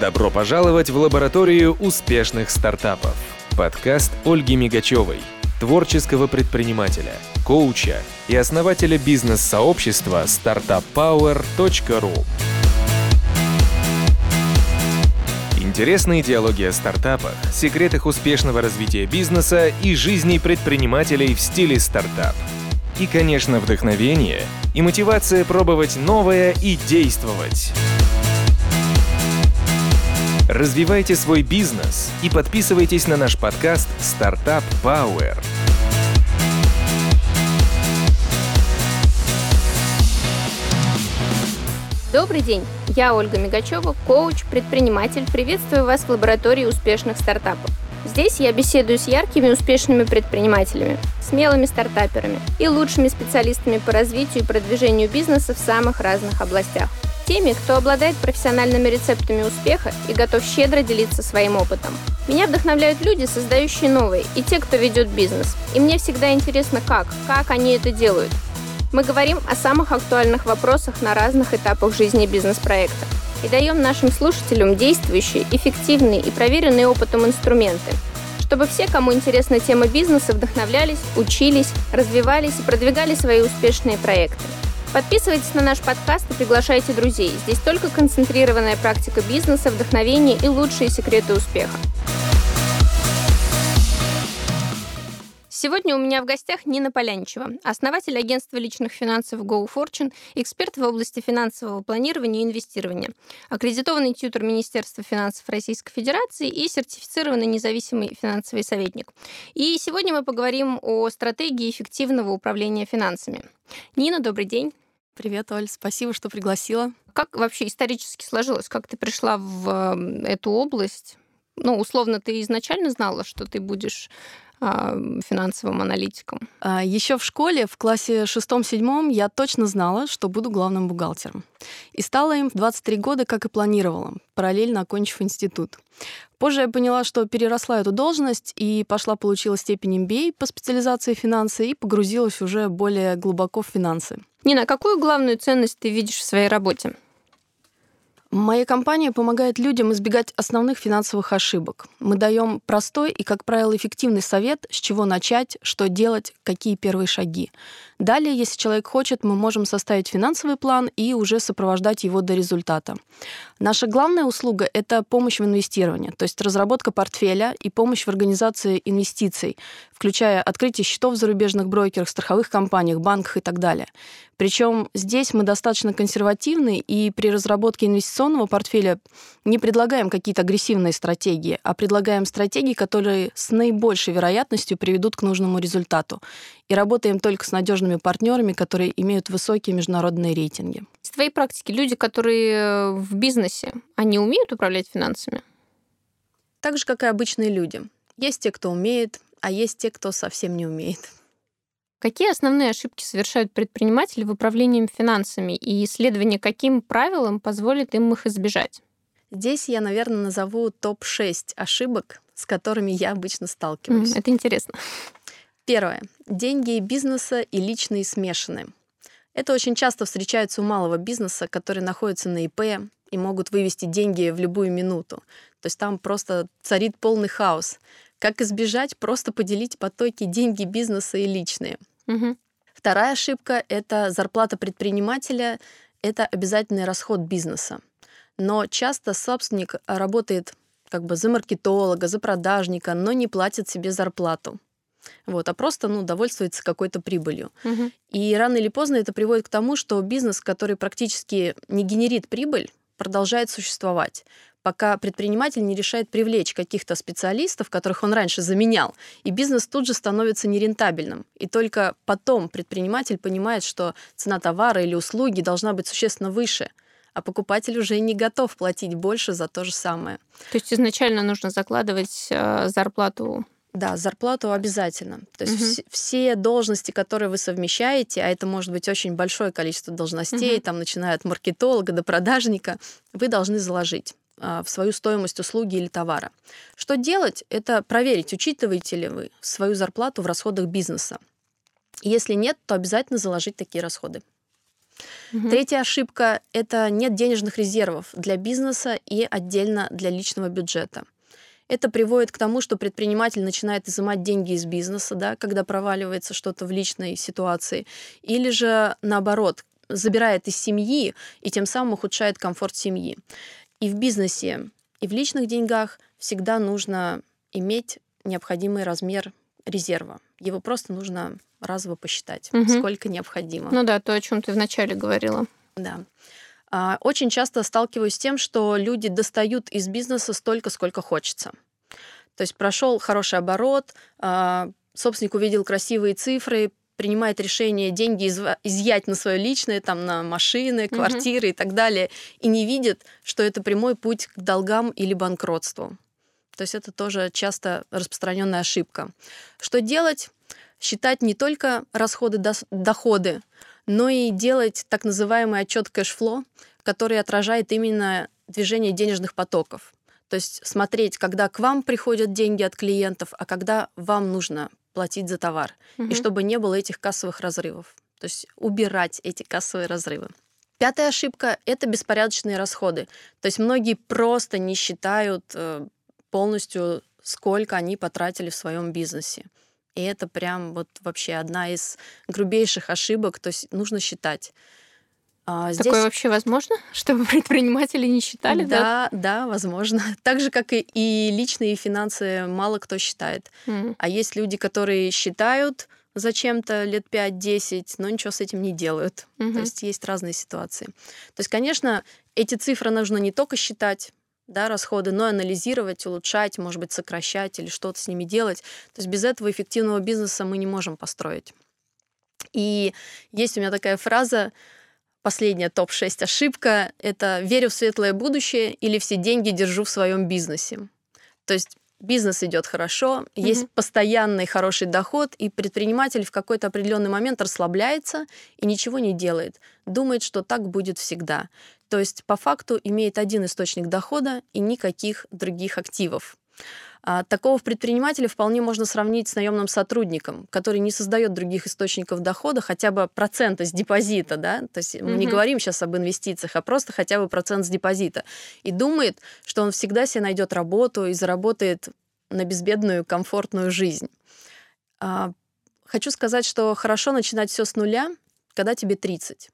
Добро пожаловать в лабораторию успешных стартапов. Подкаст Ольги Мигачевой, творческого предпринимателя, коуча и основателя бизнес-сообщества startuppower.ru. Интересные диалоги о стартапах, секретах успешного развития бизнеса и жизни предпринимателей в стиле стартап. И, конечно, вдохновение и мотивация пробовать новое и действовать. Развивайте свой бизнес и подписывайтесь на наш подкаст «Стартап Power». Добрый день, я Ольга Мигачева, коуч, предприниматель. Приветствую вас в лаборатории успешных стартапов. Здесь я беседую с яркими успешными предпринимателями, смелыми стартаперами и лучшими специалистами по развитию и продвижению бизнеса в самых разных областях. Теми, кто обладает профессиональными рецептами успеха и готов щедро делиться своим опытом. Меня вдохновляют люди, создающие новые, и те, кто ведет бизнес. И мне всегда интересно, как, как они это делают. Мы говорим о самых актуальных вопросах на разных этапах жизни бизнес-проекта и даем нашим слушателям действующие, эффективные и проверенные опытом инструменты, чтобы все, кому интересна тема бизнеса, вдохновлялись, учились, развивались и продвигали свои успешные проекты. Подписывайтесь на наш подкаст и приглашайте друзей. Здесь только концентрированная практика бизнеса, вдохновение и лучшие секреты успеха. Сегодня у меня в гостях Нина Полянчева, основатель агентства личных финансов GoFortune, эксперт в области финансового планирования и инвестирования, аккредитованный тьютер Министерства финансов Российской Федерации и сертифицированный независимый финансовый советник. И сегодня мы поговорим о стратегии эффективного управления финансами. Нина, добрый день. Привет, Оль, спасибо, что пригласила. Как вообще исторически сложилось? Как ты пришла в эту область? Ну, условно, ты изначально знала, что ты будешь финансовым аналитиком? А, Еще в школе, в классе шестом-седьмом, я точно знала, что буду главным бухгалтером. И стала им в 23 года, как и планировала, параллельно окончив институт. Позже я поняла, что переросла эту должность и пошла получила степень MBA по специализации финансы и погрузилась уже более глубоко в финансы. Нина, какую главную ценность ты видишь в своей работе? Моя компания помогает людям избегать основных финансовых ошибок. Мы даем простой и, как правило, эффективный совет, с чего начать, что делать, какие первые шаги. Далее, если человек хочет, мы можем составить финансовый план и уже сопровождать его до результата. Наша главная услуга — это помощь в инвестировании, то есть разработка портфеля и помощь в организации инвестиций, включая открытие счетов в зарубежных брокерах, страховых компаниях, банках и так далее. Причем здесь мы достаточно консервативны, и при разработке инвестиционного портфеля не предлагаем какие-то агрессивные стратегии, а предлагаем стратегии, которые с наибольшей вероятностью приведут к нужному результату. И работаем только с надежными партнерами, которые имеют высокие международные рейтинги. Из твоей практики люди, которые в бизнесе, они умеют управлять финансами? Так же, как и обычные люди. Есть те, кто умеет, а есть те, кто совсем не умеет. Какие основные ошибки совершают предприниматели в управлении финансами и исследование каким правилам позволит им их избежать? Здесь я, наверное, назову топ-6 ошибок, с которыми я обычно сталкиваюсь. Это интересно. Первое. Деньги бизнеса и личные смешаны. Это очень часто встречается у малого бизнеса, который находится на ИП и могут вывести деньги в любую минуту. То есть там просто царит полный хаос. Как избежать? Просто поделить потоки деньги бизнеса и личные. Угу. Вторая ошибка — это зарплата предпринимателя, это обязательный расход бизнеса. Но часто собственник работает как бы за маркетолога, за продажника, но не платит себе зарплату. Вот, а просто ну, довольствуется какой-то прибылью. Угу. И рано или поздно это приводит к тому, что бизнес, который практически не генерит прибыль, продолжает существовать пока предприниматель не решает привлечь каких-то специалистов, которых он раньше заменял, и бизнес тут же становится нерентабельным. И только потом предприниматель понимает, что цена товара или услуги должна быть существенно выше, а покупатель уже не готов платить больше за то же самое. То есть изначально нужно закладывать э, зарплату да, зарплату обязательно. То есть угу. вс- все должности, которые вы совмещаете, а это может быть очень большое количество должностей, угу. там начиная от маркетолога до продажника, вы должны заложить. А, в свою стоимость услуги или товара. Что делать? Это проверить, учитываете ли вы свою зарплату в расходах бизнеса. Если нет, то обязательно заложить такие расходы. Угу. Третья ошибка – это нет денежных резервов для бизнеса и отдельно для личного бюджета. Это приводит к тому, что предприниматель начинает изымать деньги из бизнеса, да, когда проваливается что-то в личной ситуации, или же наоборот, забирает из семьи и тем самым ухудшает комфорт семьи. И в бизнесе, и в личных деньгах всегда нужно иметь необходимый размер резерва. Его просто нужно разово посчитать, угу. сколько необходимо. Ну да, то, о чем ты вначале говорила. Да. А, очень часто сталкиваюсь с тем, что люди достают из бизнеса столько, сколько хочется. То есть прошел хороший оборот, а, собственник увидел красивые цифры, принимает решение деньги изъять на свое личное, там, на машины, квартиры угу. и так далее, и не видит, что это прямой путь к долгам или банкротству. То есть это тоже часто распространенная ошибка. Что делать? Считать не только расходы, доходы, но и делать так называемый отчет кэшфло, который отражает именно движение денежных потоков. То есть смотреть, когда к вам приходят деньги от клиентов, а когда вам нужно платить за товар. Угу. И чтобы не было этих кассовых разрывов. То есть убирать эти кассовые разрывы. Пятая ошибка – это беспорядочные расходы. То есть многие просто не считают э, полностью, сколько они потратили в своем бизнесе. И это прям вот вообще одна из грубейших ошибок, то есть нужно считать. А, здесь... Такое вообще возможно, чтобы предприниматели не считали? Да, да, да возможно. Так же, как и, и личные финансы мало кто считает. Mm. А есть люди, которые считают зачем-то лет 5-10, но ничего с этим не делают. Mm-hmm. То есть есть разные ситуации. То есть, конечно, эти цифры нужно не только считать, да, расходы, но анализировать, улучшать, может быть, сокращать или что-то с ними делать. То есть без этого эффективного бизнеса мы не можем построить. И есть у меня такая фраза, последняя топ-6 ошибка, это «верю в светлое будущее» или «все деньги держу в своем бизнесе». То есть бизнес идет хорошо, mm-hmm. есть постоянный хороший доход, и предприниматель в какой-то определенный момент расслабляется и ничего не делает, думает, что так будет всегда. То есть по факту имеет один источник дохода и никаких других активов. А, такого предпринимателя вполне можно сравнить с наемным сотрудником, который не создает других источников дохода, хотя бы процента с депозита, да, то есть мы mm-hmm. не говорим сейчас об инвестициях, а просто хотя бы процент с депозита, и думает, что он всегда себе найдет работу и заработает на безбедную, комфортную жизнь. А, хочу сказать, что хорошо начинать все с нуля, когда тебе 30.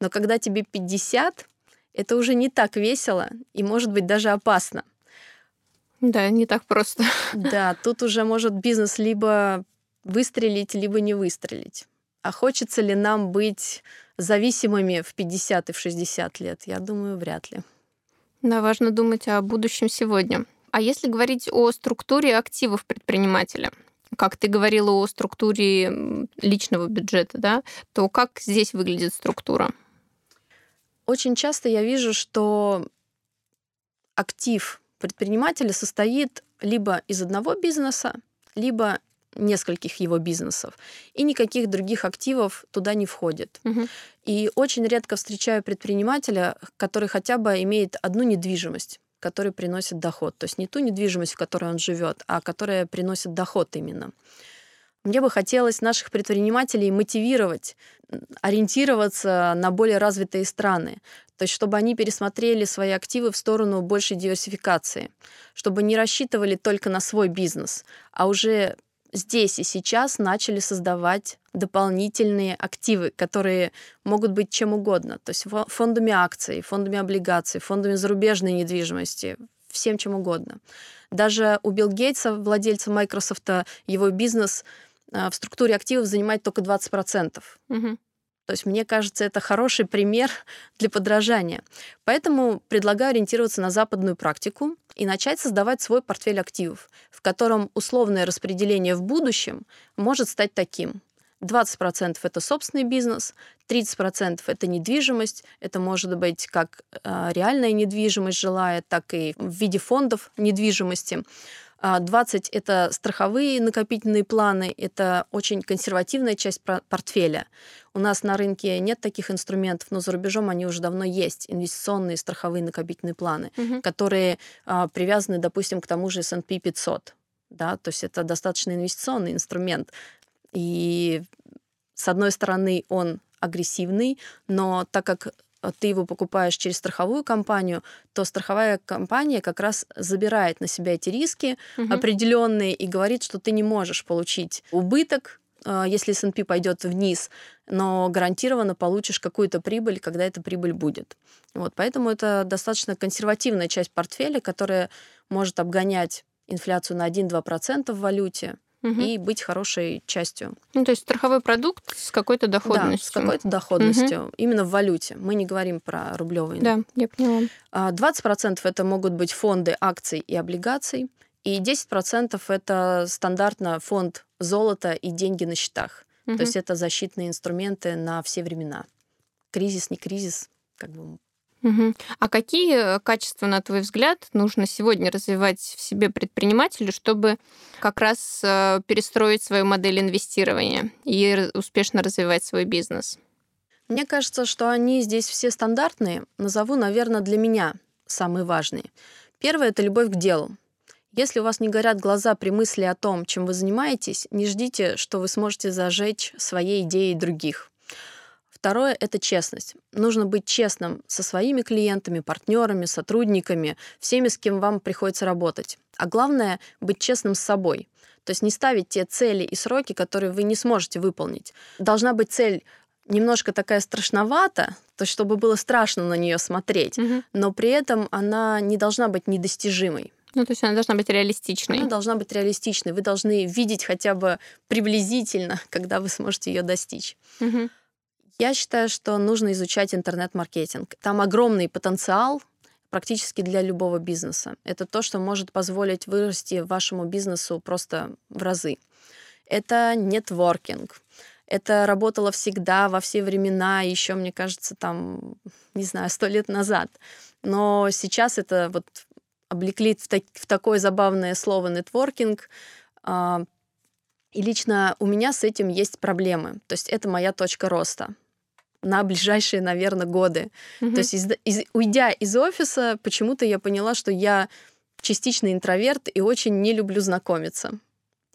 Но когда тебе 50, это уже не так весело и, может быть, даже опасно. Да, не так просто. Да, тут уже может бизнес либо выстрелить, либо не выстрелить. А хочется ли нам быть зависимыми в 50 и в 60 лет? Я думаю, вряд ли. Да, важно думать о будущем сегодня. А если говорить о структуре активов предпринимателя, как ты говорила о структуре личного бюджета, да, то как здесь выглядит структура? Очень часто я вижу, что актив предпринимателя состоит либо из одного бизнеса, либо нескольких его бизнесов, и никаких других активов туда не входит. Угу. И очень редко встречаю предпринимателя, который хотя бы имеет одну недвижимость который приносит доход. То есть не ту недвижимость, в которой он живет, а которая приносит доход именно. Мне бы хотелось наших предпринимателей мотивировать, ориентироваться на более развитые страны. То есть чтобы они пересмотрели свои активы в сторону большей диверсификации, чтобы не рассчитывали только на свой бизнес, а уже здесь и сейчас начали создавать дополнительные активы, которые могут быть чем угодно. То есть фондами акций, фондами облигаций, фондами зарубежной недвижимости, всем чем угодно. Даже у Билл Гейтса, владельца Microsoft, его бизнес – в структуре активов занимает только 20%. Угу. То есть, мне кажется, это хороший пример для подражания. Поэтому предлагаю ориентироваться на западную практику и начать создавать свой портфель активов, в котором условное распределение в будущем может стать таким. 20% это собственный бизнес, 30% это недвижимость, это может быть как а, реальная недвижимость жилая, так и в виде фондов недвижимости. 20 а, – это страховые накопительные планы, это очень консервативная часть портфеля. У нас на рынке нет таких инструментов, но за рубежом они уже давно есть. Инвестиционные страховые накопительные планы, угу. которые а, привязаны, допустим, к тому же S&P 500. Да? То есть это достаточно инвестиционный инструмент. И с одной стороны, он агрессивный, но так как ты его покупаешь через страховую компанию, то страховая компания как раз забирает на себя эти риски угу. определенные и говорит, что ты не можешь получить убыток, э, если S&P пойдет вниз, но гарантированно получишь какую-то прибыль, когда эта прибыль будет. Вот, поэтому это достаточно консервативная часть портфеля, которая может обгонять инфляцию на 1-2% в валюте угу. и быть хорошей частью. Ну, то есть страховой продукт с какой-то доходностью. Да, с какой-то доходностью. Угу. Именно в валюте. Мы не говорим про рублевые. Да, я поняла. 20% а, это могут быть фонды акций и облигаций, и 10% это стандартно фонд золота и деньги на счетах. Угу. То есть это защитные инструменты на все времена. Кризис, не кризис, как бы Угу. А какие э, качества, на твой взгляд, нужно сегодня развивать в себе предпринимателю, чтобы как раз э, перестроить свою модель инвестирования и успешно развивать свой бизнес? Мне кажется, что они здесь все стандартные. Назову, наверное, для меня самые важные. Первое — это любовь к делу. Если у вас не горят глаза при мысли о том, чем вы занимаетесь, не ждите, что вы сможете зажечь своей идеей других. Второе — это честность. Нужно быть честным со своими клиентами, партнерами, сотрудниками, всеми, с кем вам приходится работать. А главное — быть честным с собой. То есть не ставить те цели и сроки, которые вы не сможете выполнить. Должна быть цель немножко такая страшновата, то есть чтобы было страшно на нее смотреть, угу. но при этом она не должна быть недостижимой. Ну, то есть она должна быть реалистичной. Она должна быть реалистичной. Вы должны видеть хотя бы приблизительно, когда вы сможете ее достичь. Угу. Я считаю, что нужно изучать интернет-маркетинг. Там огромный потенциал практически для любого бизнеса. Это то, что может позволить вырасти вашему бизнесу просто в разы. Это нетворкинг. Это работало всегда, во все времена, еще, мне кажется, там, не знаю, сто лет назад. Но сейчас это вот облекли в, так, в такое забавное слово нетворкинг. А, и лично у меня с этим есть проблемы. То есть это моя точка роста на ближайшие, наверное, годы. Угу. То есть, из, из, уйдя из офиса, почему-то я поняла, что я частично интроверт и очень не люблю знакомиться.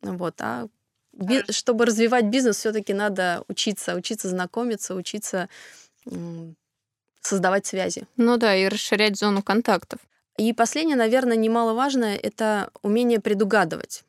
Вот, а би, чтобы развивать бизнес, все-таки надо учиться, учиться знакомиться, учиться создавать связи. Ну да, и расширять зону контактов. И последнее, наверное, немаловажное, это умение предугадывать.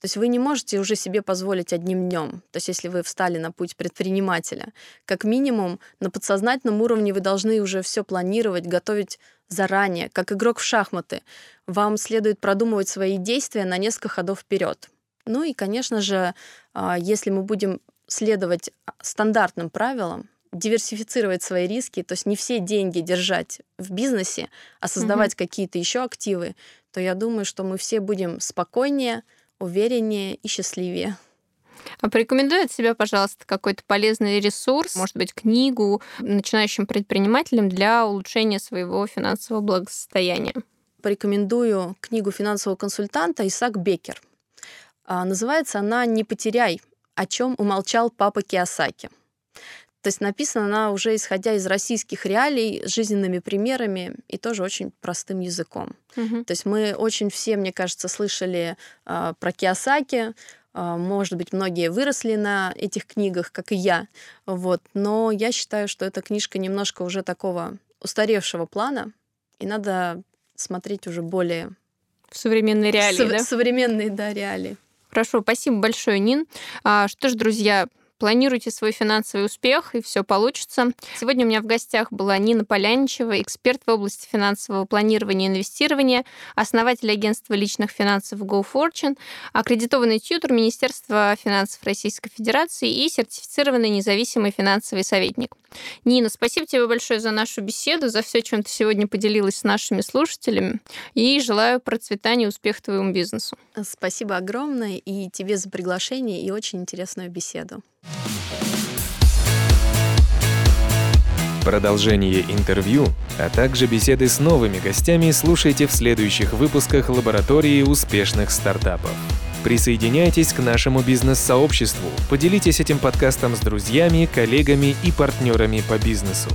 То есть вы не можете уже себе позволить одним днем. То есть если вы встали на путь предпринимателя, как минимум на подсознательном уровне вы должны уже все планировать, готовить заранее, как игрок в шахматы. Вам следует продумывать свои действия на несколько ходов вперед. Ну и, конечно же, а, если мы будем следовать стандартным правилам, диверсифицировать свои риски, то есть не все деньги держать в бизнесе, а создавать угу. какие-то еще активы, то я думаю, что мы все будем спокойнее, увереннее и счастливее. А порекомендуй от себя, пожалуйста, какой-то полезный ресурс, может быть, книгу начинающим предпринимателям для улучшения своего финансового благосостояния. Порекомендую книгу финансового консультанта Исаак Бекер. А, называется она «Не потеряй, о чем умолчал папа Киосаки». То есть написана она уже исходя из российских реалий, жизненными примерами и тоже очень простым языком. Угу. То есть мы очень все, мне кажется, слышали э, про Киосаки, э, может быть, многие выросли на этих книгах, как и я, вот. Но я считаю, что эта книжка немножко уже такого устаревшего плана, и надо смотреть уже более в современные реалии, Со- да? Современные, да, реалии. Хорошо, спасибо большое, Нин. А, что ж, друзья, Планируйте свой финансовый успех, и все получится. Сегодня у меня в гостях была Нина Поляничева, эксперт в области финансового планирования и инвестирования, основатель агентства личных финансов GoFortune, аккредитованный тьютер Министерства финансов Российской Федерации и сертифицированный независимый финансовый советник. Нина, спасибо тебе большое за нашу беседу, за все, чем ты сегодня поделилась с нашими слушателями, и желаю процветания и успеха твоему бизнесу. Спасибо огромное и тебе за приглашение и очень интересную беседу. Продолжение интервью, а также беседы с новыми гостями слушайте в следующих выпусках лаборатории успешных стартапов. Присоединяйтесь к нашему бизнес-сообществу, поделитесь этим подкастом с друзьями, коллегами и партнерами по бизнесу.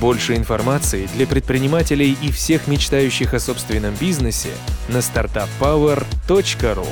Больше информации для предпринимателей и всех мечтающих о собственном бизнесе на startuppower.ru.